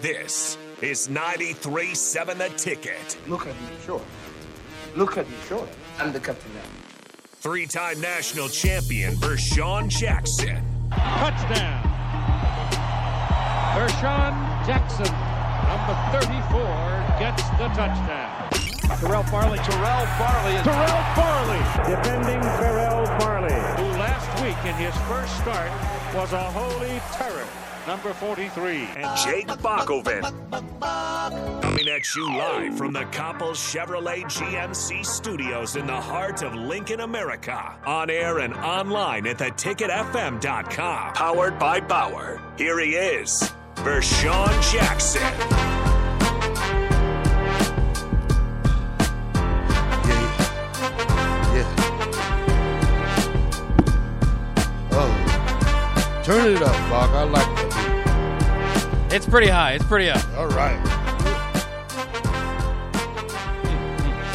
This is 93.7 The Ticket. Look at me, sure. Look at me, sure. I'm the captain now. Three time national champion Vershawn Jackson. Touchdown. Vershawn Jackson, number 34, gets the touchdown. Terrell Farley. Terrell Farley. Is Terrell Farley, defending Terrell Farley, who last week in his first start was a holy terror. Number 43. And Jake Bakoven. Coming at you live from the Coppel Chevrolet GMC studios in the heart of Lincoln, America. On air and online at theticketfm.com. Powered by Bauer. Here he is, Vershawn Jackson. Oh. Turn it up, Bach. I like that It's pretty high. It's pretty up. All right.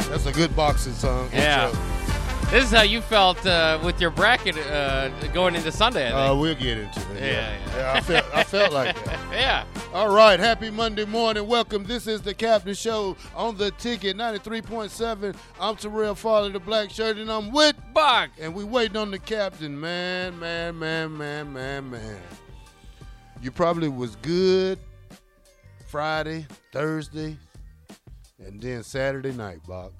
That's a good boxing song. Yeah. This is how you felt uh, with your bracket uh, going into Sunday. I Uh, we'll get into it. Yeah, Yeah, yeah. I felt I felt like that. yeah. All right, happy Monday morning. Welcome. This is the Captain Show on the ticket 93.7. I'm Terrell Farley, the black shirt, and I'm with Bach. And we waiting on the captain, man, man, man, man, man, man. You probably was good Friday, Thursday, and then Saturday night, Bob.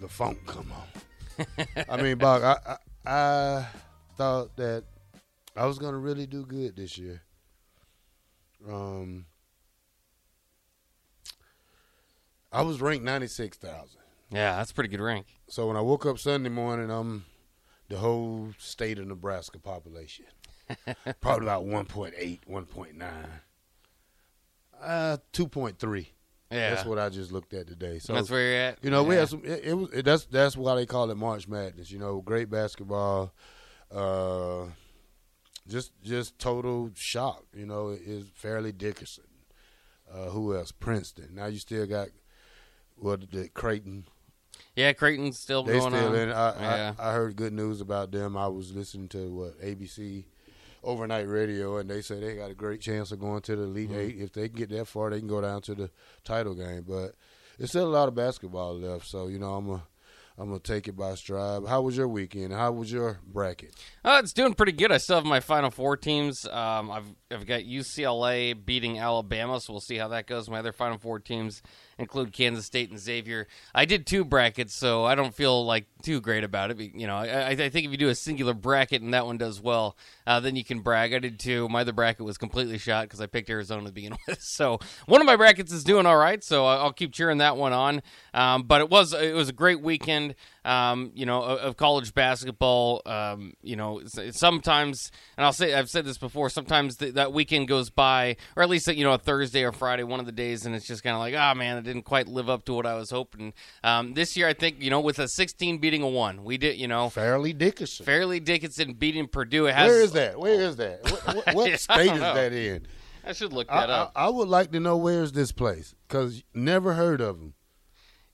The funk come on. I mean, Bob, I, I I thought that I was gonna really do good this year. Um, I was ranked ninety six thousand. Yeah, that's a pretty good rank. So when I woke up Sunday morning, I'm the whole state of Nebraska population. Probably about 1.8, 1.9. Uh 2.3. Yeah. That's what I just looked at today. So that's where you're at. you know, we Yeah. had some. It, it was it, that's that's why they call it March Madness. You know, great basketball. Uh, just just total shock. You know, is Fairleigh Dickinson. Uh, who else? Princeton. Now you still got what the Creighton. Yeah, Creighton's still They going still on. in. I, yeah. I I heard good news about them. I was listening to what ABC overnight radio, and they say they got a great chance of going to the Elite Mm-hmm. Eight. If they can get that far, they can go down to the title game. But there's still a lot of basketball left, so you know I'm a I'm gonna take it by stride. How was your weekend? How was your bracket? Uh, it's doing pretty good. I still have my Final Four teams. Um, I've I've got UCLA beating Alabama, so we'll see how that goes. My other Final Four teams include Kansas State and Xavier. I did two brackets, so I don't feel like too great about it. You know, I, I think if you do a singular bracket and that one does well, uh, then you can brag. I did two. My other bracket was completely shot because I picked Arizona to begin with. So one of my brackets is doing all right, so I'll keep cheering that one on. Um, but it was it was a great weekend. Um, you know, of, of college basketball. Um, you know, sometimes, and I'll say I've said this before. Sometimes th- that weekend goes by, or at least you know a Thursday or Friday, one of the days, and it's just kind of like, oh man, it didn't quite live up to what I was hoping. Um, this year, I think you know, with a 16 beating a one, we did. You know, Fairleigh Dickinson. Fairleigh Dickinson beating Purdue. It has. Where is that? Where is that? What, what, state is that in? I should look I, that up. I, I would like to know where's this place because never heard of them.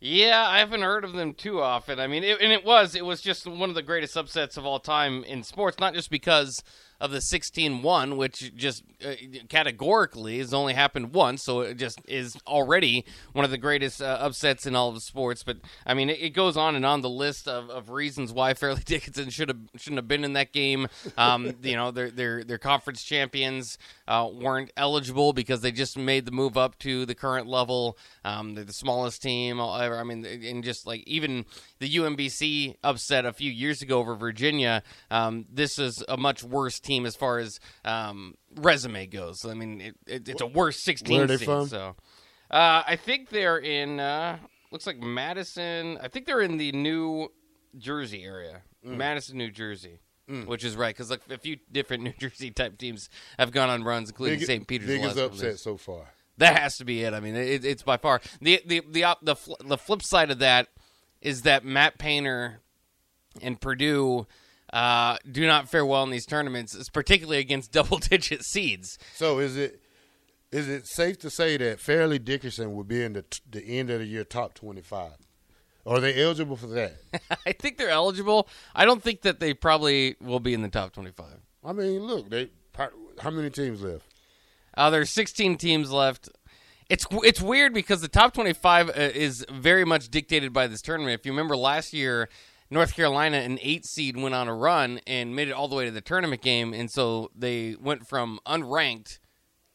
Yeah, I haven't heard of them too often. I mean, it, and it was it was just one of the greatest upsets of all time in sports, not just because of the 16-1, which just uh, categorically has only happened once, so it just is already one of the greatest uh, upsets in all of sports. But I mean, it, it goes on and on the list of, of reasons why Fairleigh Dickinson should have shouldn't have been in that game. Um, you know, their their their conference champions uh, weren't eligible because they just made the move up to the current level. Um, they're the smallest team ever. I mean, and just like even the UMBC upset a few years ago over Virginia, um, this is a much worse team as far as um, resume goes. I mean, it, it, it's a worse 16 Where are they seed, from? So, uh, I think they're in. Uh, looks like Madison. I think they're in the New Jersey area, Mm. Madison, New Jersey. Which is right because like a few different New Jersey type teams have gone on runs, including St. Peter's. biggest upset so far. That has to be it. I mean, it, it's by far the the the op- the fl- the flip side of that is that Matt Painter and Purdue uh, do not fare well in these tournaments, particularly against double digit seeds. So is it is it safe to say that Fairleigh Dickinson will be in the t- the end of the year top twenty five? Are they eligible for that? I think they're eligible. I don't think that they probably will be in the top twenty five. I mean, look, they how many teams left? Uh, there's 16 teams left. It's it's weird because the top 25 uh, is very much dictated by this tournament. If you remember last year, North Carolina, an eight seed, went on a run and made it all the way to the tournament game, and so they went from unranked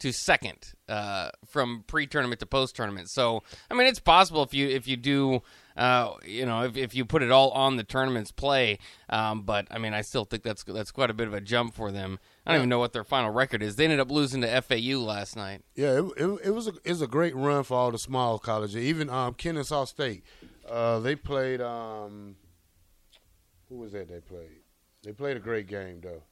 to second uh, from pre-tournament to post-tournament. So I mean, it's possible if you if you do. Uh, you know, if, if you put it all on the tournament's play, um, but I mean, I still think that's that's quite a bit of a jump for them. I don't even know what their final record is. They ended up losing to FAU last night. Yeah, it, it, it was a it was a great run for all the small colleges. Even um, Kennesaw State, uh, they played. Um, who was that? They played. They played a great game though.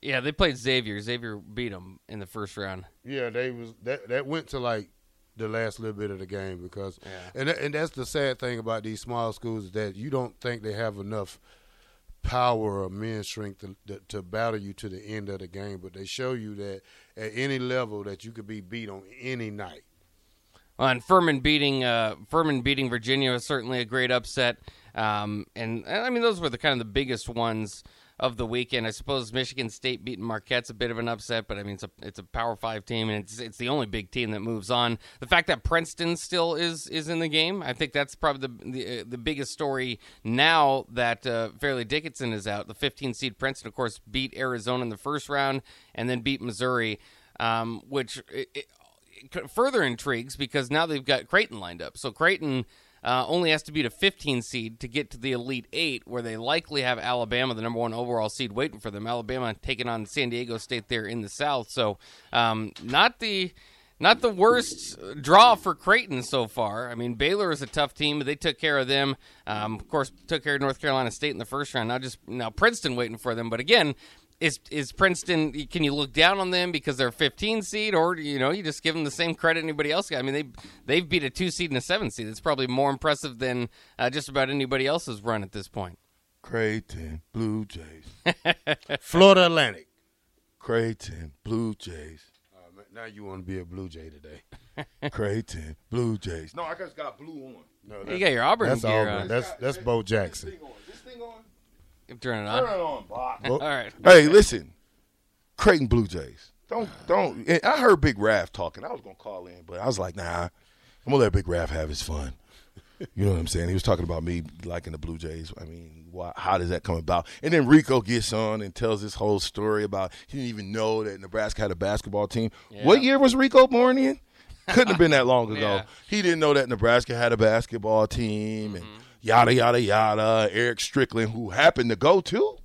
Yeah, they played Xavier. Xavier beat them in the first round. Yeah, they was that that went to like the last little bit of the game because, Yeah. and and that's the sad thing about these small schools is that you don't think they have enough power or men strength to, to, to battle you to the end of the game, but they show you that at any level that you could be beat on any night. Well, and Furman beating uh, Furman beating Virginia was certainly a great upset. Um, and and, I mean, those were the kind of the biggest ones of the weekend. I suppose Michigan State beating Marquette's a bit of an upset, but I mean, it's a it's a Power Five team, and it's it's the only big team that moves on. The fact that Princeton still is is in the game, I think that's probably the the, uh, the biggest story now that uh, Fairleigh Dickinson is out. The 15 seed Princeton, of course, beat Arizona in the first round, and then beat Missouri, um, which. It, it, further intrigues because now they've got Creighton lined up. So Creighton uh, only has to beat a 15 seed to get to the Elite Eight, where they likely have Alabama, the number one overall seed, waiting for them. Alabama taking on San Diego State there in the South. So um, not the. Not the worst draw for Creighton so far. I mean, Baylor is a tough team, they took care of them. Um, of course, took care of North Carolina State in the first round. Now, just now Princeton waiting for them. But again, is is Princeton? Can you look down on them because they're a 15 seed, or you know you just give them the same credit anybody else got? I mean, they they've beat a two seed and a seven seed. It's probably more impressive than uh, just about anybody else's run at this point. Creighton Blue Jays. Florida Atlantic. Creighton Blue Jays. Uh, man, now you want to be a Blue Jay today? Creighton Blue Jays. No, I just got blue on. No, You got your Auburn that's gear Auburn. on. That's that's Bo Jackson. on. This thing on? Turn it Turn on. it on, Bob. All right. Hey, listen, Creighton Blue Jays. Don't don't. and I heard Big Raph talking. I was gonna call in, but I was like, nah. I'm gonna let Big Raph have his fun. You know what I'm saying? He was talking about me liking the Blue Jays. I mean, why, how does that come about? And then Rico gets on and tells this whole story about he didn't even know that Nebraska had a basketball team. What year was Rico born in? Couldn't have been that long ago. Yeah. He didn't know that Nebraska had a basketball team and yada yada yada. Erick Strickland, who happened to go to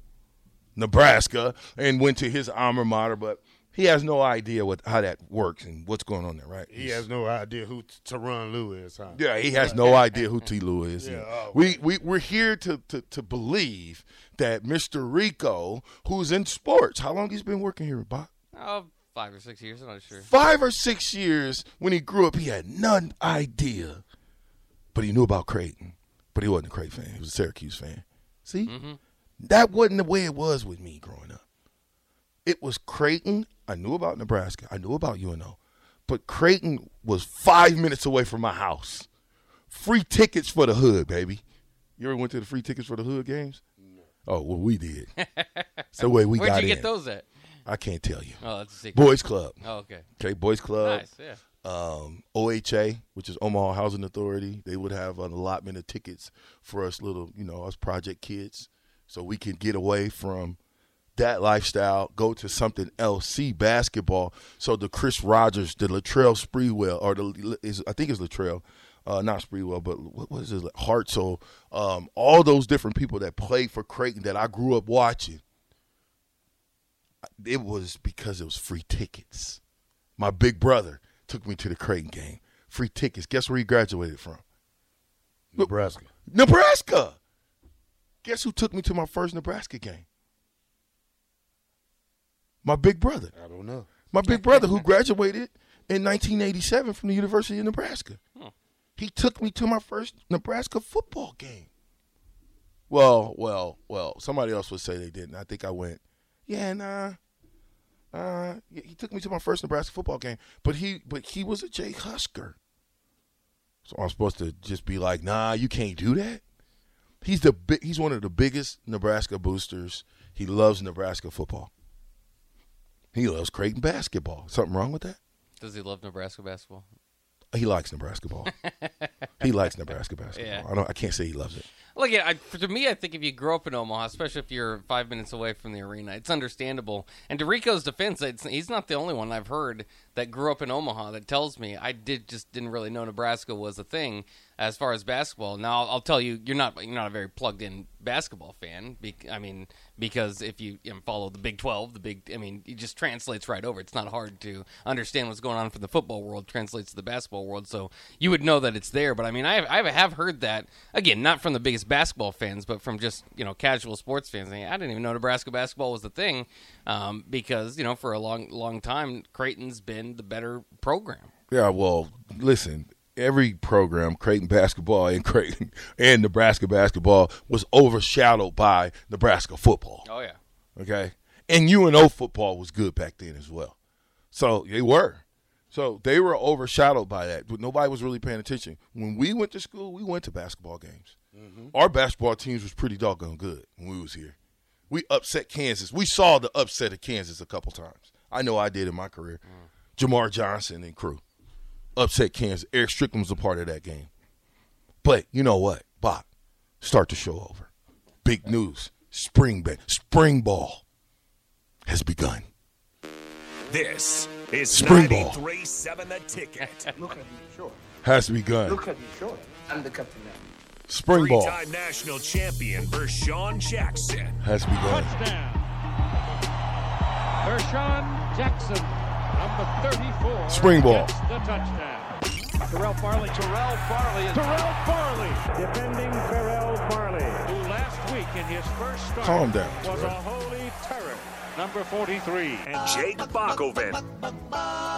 Nebraska and went to his alma mater, but he has no idea what how that works and what's going on there, right? He has no idea who Tyronn Lue is, huh? Yeah, he has no idea who T. Lue is. Yeah, oh, we, we, we're here to, to, to believe that Mr. Rico, who's in sports, how long he's been working here, Bob? Oh, five or six years. I'm not sure. Five or six years when he grew up, he had none idea. But he knew about Creighton. But he wasn't a Creighton fan. He was a Syracuse fan. See? Mm-hmm. That wasn't the way it was with me growing up. It was Creighton. I knew about Nebraska. I knew about UNO. But Creighton was five minutes away from my house. Free tickets for the hood, baby. You ever went to the free tickets for the hood games? Oh, well, we did. The way we got it. Where'd got you in. get those at? I can't tell you. Oh, that's a secret. Boys Club. Oh, okay. Okay, Boys Club Nice. Yeah. Um, OHA, which is Omaha Housing Authority, they would have an allotment of tickets for us little, you know, us project kids, so we can get away from that lifestyle, go to something else, see basketball. So the Chris Rogers, the Latrell Sprewell, or the is I think it's Latrell, uh, not Sprewell, but what was it, Hartzell, um, all those different people that played for Creighton that I grew up watching. It was because it was free tickets. My big brother took me to the Creighton game. Free tickets. Guess where he graduated from? Nebraska. Nebraska. Guess who took me to my first Nebraska game? My big brother. I don't know. My big brother who graduated in 1987 from the University of Nebraska. He took me to my first Nebraska football game. Well, well, well, somebody else would say they didn't. I think I went, yeah, nah. Uh, he took me to my first Nebraska football game, but he but he was a Jay Husker. So I'm supposed to just be like, nah, you can't do that. He's the he's one of the biggest Nebraska boosters. He loves Nebraska football. He loves Creighton basketball. Something wrong with that? Does he love Nebraska basketball? He likes Nebraska ball. he likes Nebraska basketball. Yeah. I don't. I can't say he loves it. Look, at I, to me, I think if you grow up in Omaha, especially if you're five minutes away from the arena, it's understandable. And to Rico's defense, it's, he's not the only one I've heard that grew up in Omaha that tells me I did just didn't really know Nebraska was a thing as far as basketball. Now I'll, tell you, you're not you're not a very plugged in basketball fan. Be, I mean, because if you, you know, follow the Big Twelve, the big, I mean, it just translates right over. It's not hard to understand what's going on for the football world translates to the basketball world. So you would know that it's there. But I mean, I have, I have heard that again, not from the biggest basketball fans, but from just you know casual sports fans. Saying, I didn't even know Nebraska basketball was the thing um, because you know for a long long time Creighton's been the better program. Yeah. Well, listen. Every program, Creighton basketball and Creighton and Nebraska basketball, was overshadowed by Nebraska football. Oh yeah. Okay. And UNO football was good back then as well. So they were. So they were overshadowed by that. But nobody was really paying attention. When we went to school, we went to basketball games. Mm-hmm. Our basketball teams was pretty doggone good when we was here. We upset Kansas. We saw the upset of Kansas a couple times. I know I did in my career. Mm. Jamar Johnson and crew upset Kansas. Erick Strickland was a part of that game. But you know what, Bob? Start the show over. Big news. Spring ba- spring ball has begun. This is Spring ball. 93.7 The Ticket. Look at me, sure. Has begun. Look at me, sure. I'm the captain now. Spring ball Three-time national champion Vershawn Jackson. has begun. Touchdown. Vershawn Jackson, number 34. Spring ball. gets the touchdown. Terrell Farley. Terrell Farley is Terrell Farley, defending Terrell Farley, who last week in his first start Calm down, was Terrell. a holy terror. Number 43. And Jake Bakoven.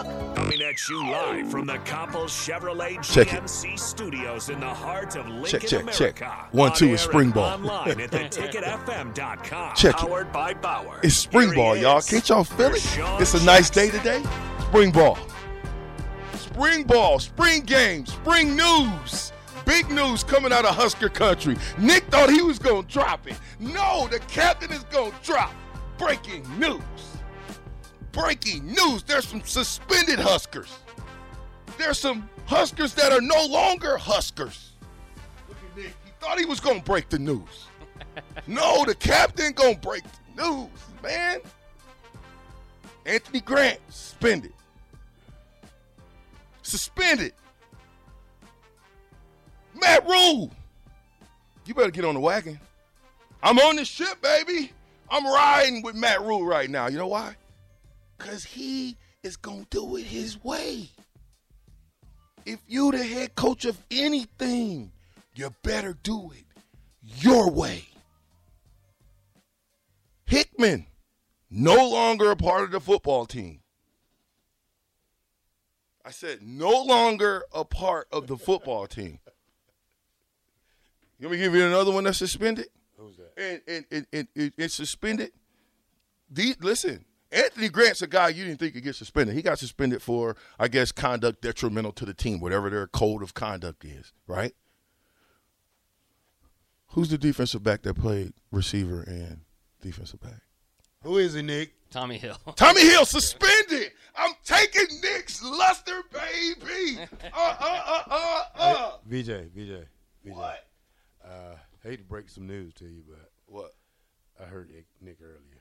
Coming at you live from the Coppel Chevrolet Check it. GMC studios in the heart of Lincoln, Check, check, America. check. One, On two is spring ball. Online at theticketfm.com. Check it. By Bauer. It's spring Here he ball, y'all. Can't y'all feel it? Vershawn It's a nice day today. Spring ball. Spring ball, spring game, spring news. Big news coming out of Husker country. Nick thought he was going to drop it. No, the captain is going to drop. Breaking news. Breaking news. There's some suspended Huskers. There's some Huskers that are no longer Huskers. Look at Nick. He thought he was going to break the news. No, the captain going to break the news, man. Anthony Grant suspended. Suspended. Matt Rhule. You better get on the wagon. I'm on the ship, baby. I'm riding with Matt Rhule right now. You know why? Because he is going to do it his way. If you the head coach of anything, you better do it your way. Hickman, no longer a part of the football team. I said, no longer a part of the football team. Let me give you another one that's suspended? Who's that? And and and, and, and, and suspended. These, listen, Anthony Grant's a guy you didn't think could get suspended. He got suspended for, I guess, conduct detrimental to the team, whatever their code of conduct is, right? Who's the defensive back that played receiver and defensive back? Who is he, Nick? Tommy Hill. Tommy Hill suspended. I'm taking Nick's luster, baby. Uh, uh, uh, uh, uh. VJ, VJ, VJ. What? Uh, hate to break some news to you, but What? I heard Nick, Nick earlier.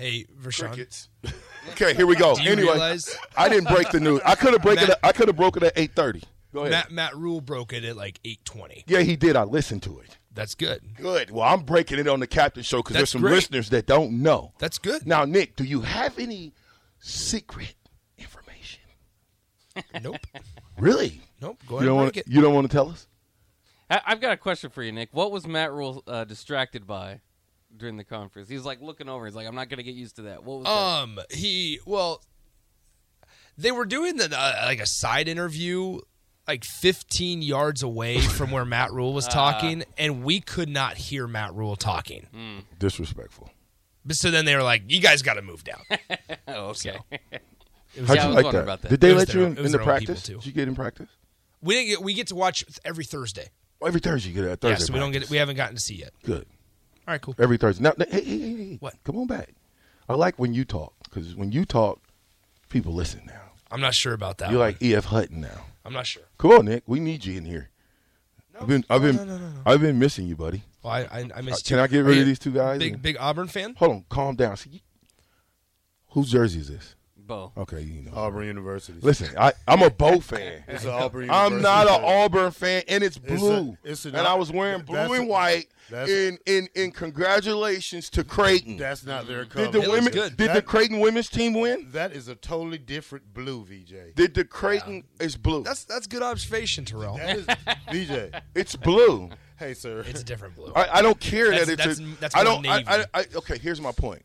Hey, Vershawn. Crickets. okay, here we go. Do you anyway, realize I didn't break the news. I could have broken it. I could have broken at eight thirty. Go ahead. Matt Matt Rhule broke it at like eight twenty. Yeah, he did. I listened to it. That's good. Good. Well, I'm breaking it on the captain show because there's some great. listeners that don't know. That's good. Now, Nick, do you have any secret information? Nope. Really? Nope. Go You ahead don't and want break to. it. You don't want to tell us? I, I've got a question for you, Nick. What was Matt Rhule uh, distracted by during the conference? He's like looking over. He's like, I'm not going to get used to that. What was that? Um, he well, they were doing the uh, like a side interview like 15 yards away from where Matt Rhule was talking, and we could not hear Matt Rhule talking. Disrespectful. But so then they were like, "You guys got to move down." Oh, okay. It was, How'd Yeah, you was like that? about that. Did they let their you in, in the their own people, practice? too. Did you get in practice? we didn't get. We get to watch every Thursday. Oh, every Thursday you get a Thursday. yeah, so we don't practice. get. We haven't gotten to see yet. Good. All right, cool. Every Thursday. Now, hey, hey, hey, hey. What? Come on back. I like when you talk because when you talk, People listen now. I'm not sure about that. You're one. like E.F. Hutton now. I'm not sure. Come on, Nick. We need you in here. No, I've been, I've been, I've been missing you, buddy. Well, I, I, I missed Uh, Can you. I get rid you of these two guys? Big and- big Auburn fan. Hold on, calm down. See, you- whose jersey is this? Bo. Okay, you know. Auburn University. Listen, I, I'm a Bo fan. It's an Auburn I'm not an fan. Auburn fan, and it's blue. it's an- and I was wearing blue and white. that's- In in in congratulations to Creighton. That's not their color. Did the It women? good. Did the Creighton women's team win? That is a totally different blue, VJ. Did the Creighton? It's blue. That's that's good observation, Terrell. That is VJ. it's blue. Hey, sir. It's a different blue. I, I don't care That's- that it's. that's- a, that's I don't. I, navy. I, I, okay, here's my point.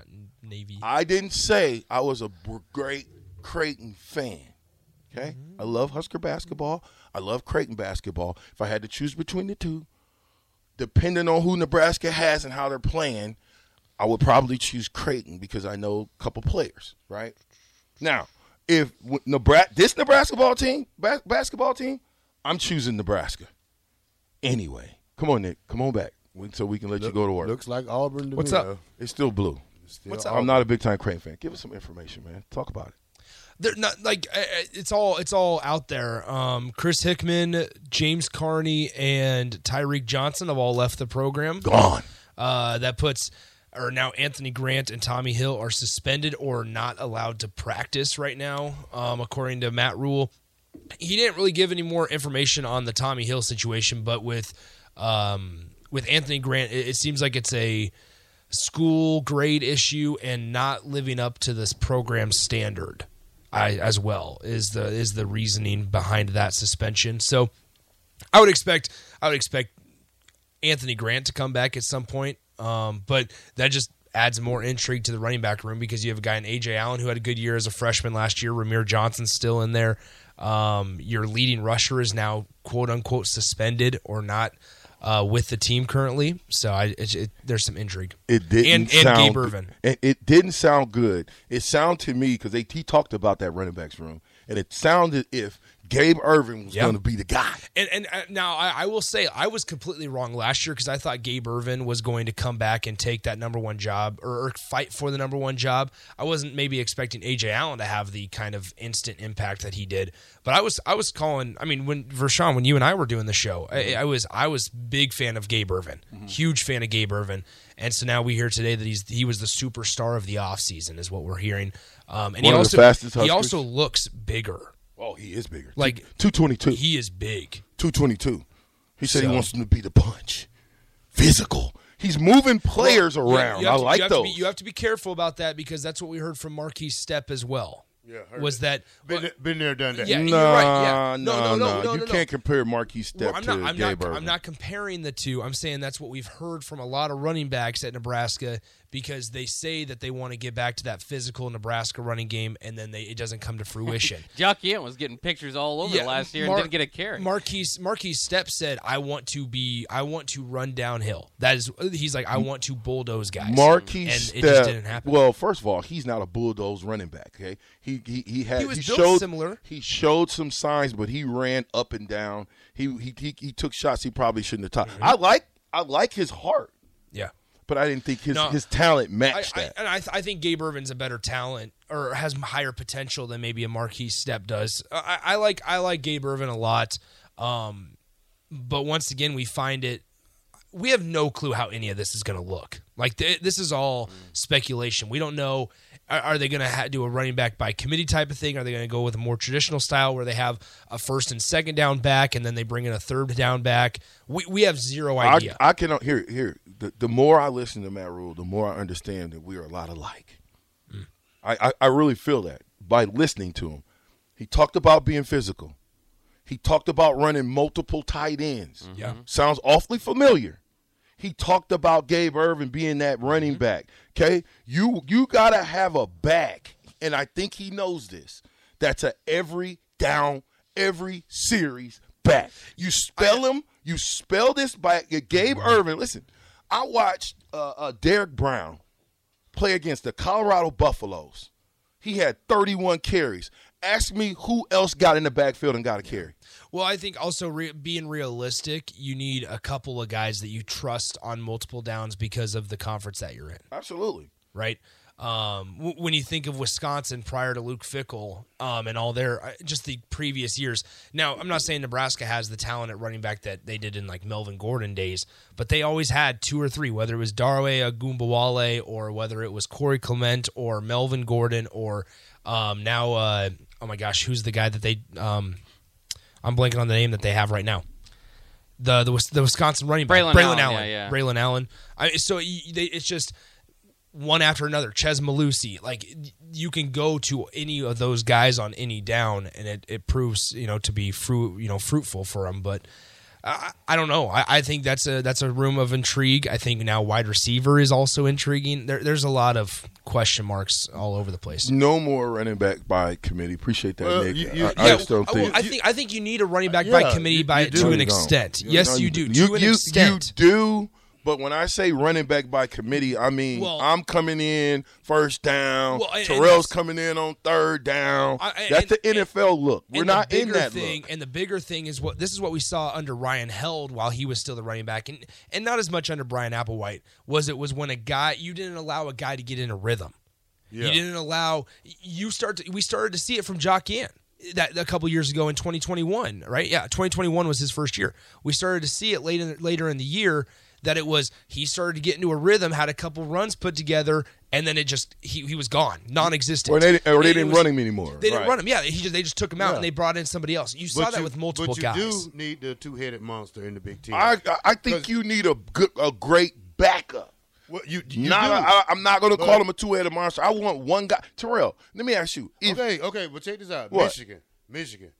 It's not navy. I didn't say I was a great Creighton fan. Okay, Mm-hmm. I love Husker basketball. I love Creighton basketball. If I had to choose between the two, depending on who Nebraska has and how they're playing, I would probably choose Creighton because I know a couple players. Right now, if Nebraska, this Nebraska ball team, bas- basketball team, I'm choosing Nebraska. Anyway, come on, Nick, come on back so we can let you go to work. Looks like Auburn to What's me, up? though. It's still blue. Still What's up? I'm not a big time Crane fan. Give us some information, man. Talk about it. They're not like it's all it's all out there. Um, Chris Hickman, James Carney, and Tyreek Johnson have all left the program. Gone. Uh, that puts or now Anthony Grant and Tommy Hill are suspended or not allowed to practice right now, um, according to Matt Rhule. He didn't really give any more information on the Tommy Hill situation, but with um, with Anthony Grant, it, it seems like it's a school grade issue and not living up to this program standard. I, as well is the is the reasoning behind that suspension. So I would expect I would expect Anthony Grant to come back at some point. Um, but that just adds more intrigue to the running back room because you have a guy in Ajay Allen who had a good year as a freshman last year. Rahmir Johnson's still in there. Um, your leading rusher is now quote unquote suspended or not uh, with the team currently. So I, it, it, there's some intrigue. It didn't and, and sound Gabe good. Irvin. It, it didn't sound good. It sounded to me because he talked about that running backs room, and it sounded if Gabe Ervin was Yeah. going to be the guy. And and uh, now I, I will say I was completely wrong last year because I thought Gabe Ervin was going to come back and take that number one job or, or fight for the number one job. I wasn't maybe expecting Ajay Allen to have the kind of instant impact that he did, but I was I was calling. I mean, when Vershawn, when you and I were doing the show, I, I was I was big fan of Gabe Ervin, huge fan of Gabe Ervin, and so now we hear today that he's he was the superstar of the offseason is what we're hearing. Um, and he One the also he also looks bigger. Oh, he is bigger. Like- two twenty two. He is big. Two twenty two. He said So- he wants him to be the punch, physical. He's moving players Well, around. I to- like you those. Be, you have to be careful about that because that's what we heard from Markese Stepp as well. Yeah, was it. that Been, been there, done that. Yeah, no, you're right. Yeah. No, no, no, no, You no, no. can't compare Markese Stepp Well, I'm to not. I'm Gabe not. Irvin. I'm not comparing the two. I'm saying that's what we've heard from a lot of running backs at Nebraska because they say that they want to get back to that physical Nebraska running game, and then they, it doesn't come to fruition. Jaquez Yant was getting pictures all over Yeah, last year Mar- and didn't get a carry. Marquise Markese Stepp said, "I want to be. I want to run downhill." That is, he's like, "I mm. want to bulldoze guys." Marquis and Step. it just didn't happen. Well, first of all, he's not a bulldoze running back. Okay, he he he had He was built showed similar. He showed some signs, but he ran up and down. He he he, he took shots he probably shouldn't have. Mm-hmm. I like I like his heart, yeah. but I didn't think his No, his talent matched I, that. and I, th- I think Gabe Ervin's a better talent or has higher potential than maybe a Markese Stepp does. I, I like I like Gabe Ervin a lot, um, but once again we find it. We have no clue how any of this is going to look. Like th- this is all speculation. We don't know. Are, are they going to ha- do a running back by committee type of thing? Are they going to go with a more traditional style where they have a first and second down back and then they bring in a third down back? We we have zero I, idea. I cannot here here. The, the more I listen to Matt Rhule, the more I understand that we are a lot alike. Mm. I, I I really feel that by listening to him. He talked about being physical. He talked about running multiple tight ends. Yeah. sounds awfully familiar. He talked about Gabe Ervin being that running back. Okay, you you gotta have a back, and I think he knows this. That's a every down, every series back. You spell him. You spell this by Gabe Ervin. Listen, I watched uh, uh, Derek Brown play against the Colorado Buffaloes. He had 31 carries. Ask me who else got in the backfield and got a carry. Well, I think also re- being realistic, you need a couple of guys that you trust on multiple downs because of the conference that you're in, Absolutely. right? Um, w- when you think of Wisconsin prior to Luke Fickell um, and all their uh, just the previous years. Now, I'm not saying Nebraska has the talent at running back that they did in like Melvin Gordon days, but they always had two or three, whether it was Dare Ogunbowale or whether it was Corey Clement or Melvin Gordon or um, now, uh, oh my gosh, who's the guy that they? Um, I'm blanking on the name that they have right now. The the, the Wisconsin running back, Braylon Braelon Allen, Allen, yeah, yeah. Braylon Allen. I, so they, it's just one after another. Chez Mellusi, like you can go to any of those guys on any down, and it, it proves you know to be fruit you know fruitful for them. But I, I don't know. I, I think that's a that's a room of intrigue. I think now wide receiver is also intriguing. There, there's a lot of question marks all over the place. No more running back by committee. Appreciate that, Well, Nick. you- you- I, I just don't well, think. I think I think you need a running back by Yeah, committee you- by you to an extent. You- yes, no, you do. You, to an extent. you do. But when I say running back by committee, I mean Well- I'm coming in first down. Well, and- and Terrell's that's- coming in on third down. I- and- That's the and- NFL look. We're not in that thing, look. And the bigger thing is what this is what we saw under Ryan Held while he was still the running back, and and not as much under Bryan Applewhite. Was it was when a guy you didn't allow a guy to get in a rhythm. Yeah. You didn't allow you start. To, we started to see it from Jaquez Yant that a couple years ago in 2021, right? Yeah, 2021 was his first year. We started to see it later later in the year that it was he started to get into a rhythm, had a couple runs put together, and then it just he, he was gone, non-existent. Or they, or they It didn't was- run him anymore. They didn't Right. run him. Yeah, he just they just took him out Yeah. and they brought in somebody else. You saw But that you- with multiple but you guys. do need the two-headed monster in the Big Ten. I, I- I think 'Cause- you need a good, a great backup. Well, you, you Not, do. I, I'm not going to call him a two-headed monster. I want one guy. Terrell, let me ask you. If, okay, okay, but check this out. What? Michigan, Michigan,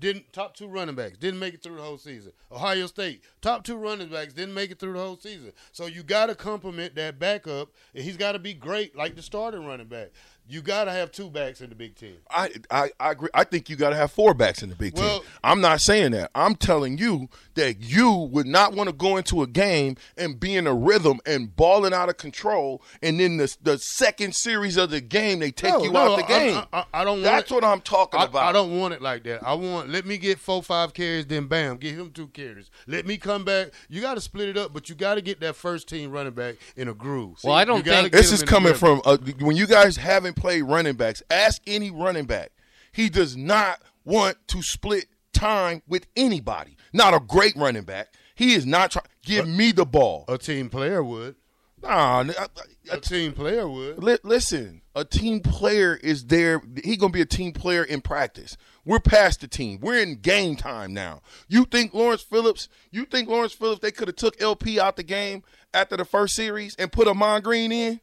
didn't top two running backs didn't make it through the whole season. Ohio State, top two running backs didn't make it through the whole season. So you got to compliment that backup, and he's got to be great like the starting running back. You got to have two backs in the Big Ten. I, I, I agree. I think you got to have four backs in the Big Ten. I'm not saying that. I'm telling you that you would not want to go into a game and be in a rhythm and balling out of control, and then the the second series of the game they take No, you no, out the game. I, I, I don't. That's want what I'm talking I, about. I don't want it like that. I want let me get four, five carries, then bam, get him two carries. Let me come back. You got to split it up, but you got to get that first team running back in a groove. Well, I don't you gotta think- This is coming from uh, when you guys haven't played running backs. Ask any running back. He does not want to split time with anybody. Not a great running back. He is not trying. Give me the ball. a team player would. Nah, I- I- A team player would. Li- listen, a team player is there. He gonna be a team player in practice. We're past the team. We're in game time now. You think Lawrence Phillips? You think Lawrence Phillips? They could have took LP out the game after the first series and put Ahman Green in?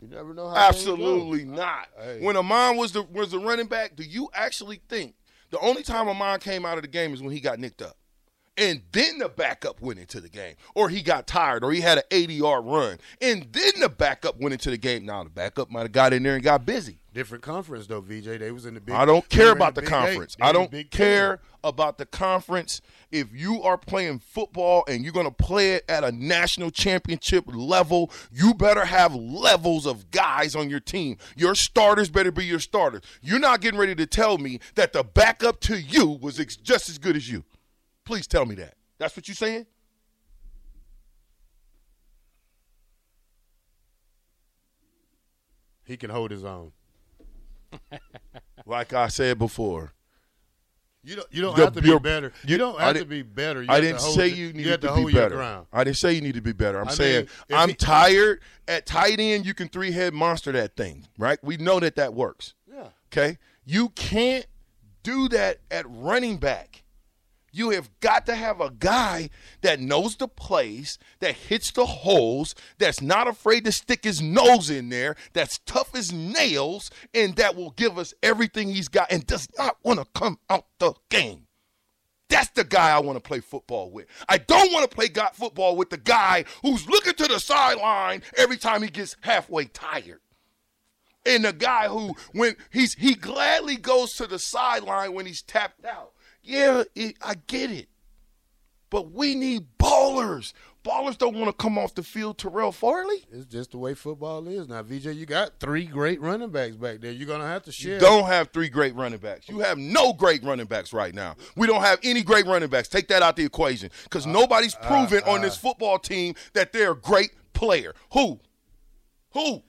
You never know how. things go. Absolutely not. Hey. When Ahman was the was the running back, do you actually think the only time Ahman came out of the game is when he got nicked up? And then the backup went into the game. Or he got tired, or he had an 80 yard run. And then the backup went into the game. Now, the backup might have got in there and got busy. Different conference though, VJ. They was in the big. I don't care about the Eight. conference. I don't care about the conference. If you are playing football and you're going to play it at a national championship level, you better have levels of guys on your team. Your starters better be your starters. You're not getting ready to tell me that the backup to you was ex- just as good as you. Please tell me that. That's what you're saying? He can hold his own. Like I said before. You don't. You don't The- have to be better. you- You don't have to be better. You I didn't to say you you needed have to, hold be better. I didn't say you need to be better. I'm I saying mean, I'm he- tired at tight end. You can three head monster that thing, right? We know that that works. Yeah. Okay, you can't do that at running back. You have got to have a guy that knows the plays, that hits the holes, that's not afraid to stick his nose in there, that's tough as nails, and that will give us everything he's got and does not want to come out the game. That's the guy I want to play football with. I don't want to play got football with the guy who's looking to the sideline every time he gets halfway tired. And the guy who, when he's he gladly goes to the sideline when he's tapped out. Yeah, it, I get it. But we need ballers. Ballers don't want to come off the field. Terrell Farley. It's just the way football is now. VJ, you got three great running backs back there. You're gonna have to share. You don't have three great running backs. You have no great running backs right now. We don't have any great running backs. Take that out the equation because uh, nobody's uh, proven on uh. this football team that they're a great player. Who? Who?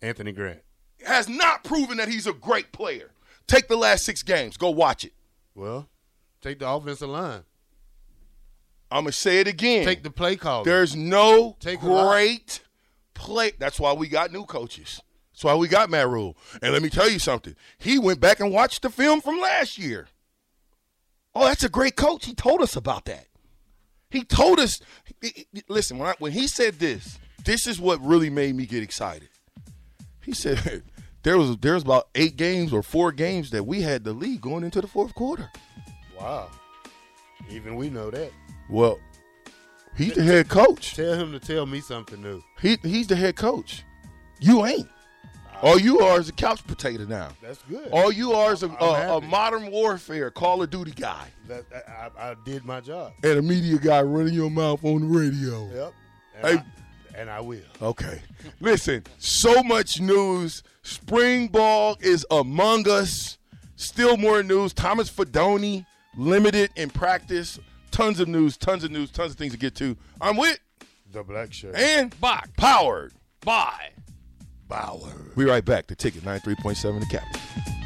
Anthony Grant. Has not proven that he's a great player. Take the last six games. Go watch it. Well, take the offensive line. I'm gonna say it again. Take the play call. There's no Take great play. That's why we got new coaches. That's why we got Matt Rhule. And let me tell you something. He went back and watched the film from last year. Oh, that's a great coach. He told us about that. He told us. Listen, when I, when he said this, this is what really made me get excited. He said there was there was about eight games or four games that we had the lead going into the fourth quarter. Wow. Even we know that. Well, he's the head coach. Tell him to tell me something new. He he's the head coach. You ain't. All you are is a couch potato now. That's good. All you are is a, a, a modern warfare Call of Duty guy That, that- I, I did my job. and a media guy running your mouth on the radio. Yep. And, Hey. I, and I will. Okay. Listen, so much news. Spring ball is among us. Still more news. Thomas Fidone limited in practice. Tons of news, tons of news, tons of things to get to. I'm with The black shirt. and Bach. powered. by Bauer. We right back. The ticket 93.7 the capital.